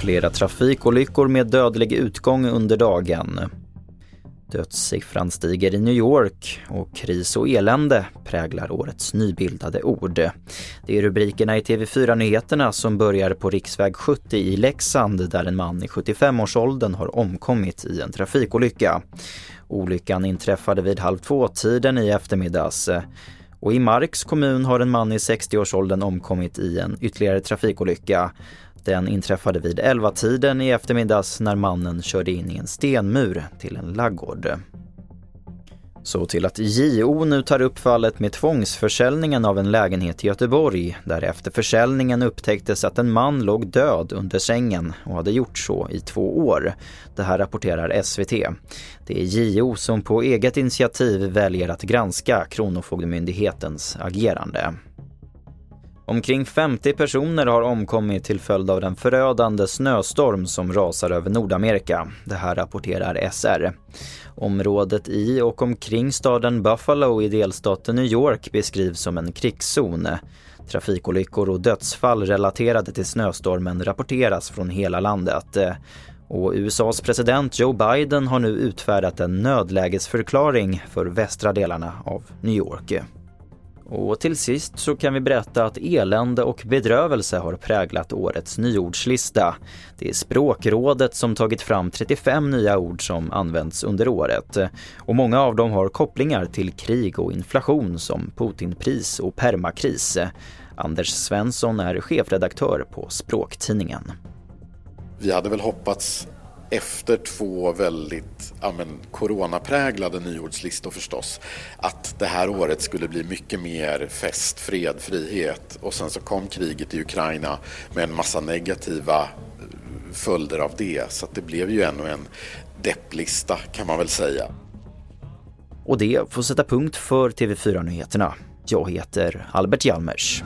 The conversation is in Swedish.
Flera trafikolyckor med dödlig utgång under dagen. Dödssiffran stiger i New York och kris och elände präglar årets nybildade ord. Det är rubrikerna i TV4-nyheterna som börjar på riksväg 70 i Leksand där en man i 75-årsåldern har omkommit i en trafikolycka. Olyckan inträffade vid halv två-tiden i eftermiddags. Och i Marks kommun har en man i 60-årsåldern omkommit i en ytterligare trafikolycka. Den inträffade vid 11-tiden i eftermiddags när mannen körde in i en stenmur till en laggård. Så till att JO nu tar upp fallet med tvångsförsäljningen av en lägenhet i Göteborg där efter försäljningen upptäcktes att en man låg död under sängen och hade gjort så i två år. Det här rapporterar SVT. Det är JO som på eget initiativ väljer att granska Kronofogdemyndighetens agerande. Omkring 50 personer har omkommit till följd av den förödande snöstorm som rasar över Nordamerika. Det här rapporterar SR. Området i och omkring staden Buffalo i delstaten New York beskrivs som en krigszon. Trafikolyckor och dödsfall relaterade till snöstormen rapporteras från hela landet. Och USAs president Joe Biden har nu utfärdat en nödlägesförklaring för västra delarna av New York. Och till sist så kan vi berätta att elände och bedrövelse har präglat årets nyordslista. Det är Språkrådet som tagit fram 35 nya ord som används under året. Och många av dem har kopplingar till krig och inflation som Putinpris och permakris. Anders Svensson är chefredaktör på Språktidningen. Vi hade väl hoppats efter två väldigt ja, men, coronapräglade nyordslistor förstås att det här året skulle bli mycket mer fest, fred, frihet och sen så kom kriget i Ukraina med en massa negativa eh, följder av det så det blev ju ännu en depplista kan man väl säga. Och det får sätta punkt för TV4 Nyheterna. Jag heter Albert Hjalmers.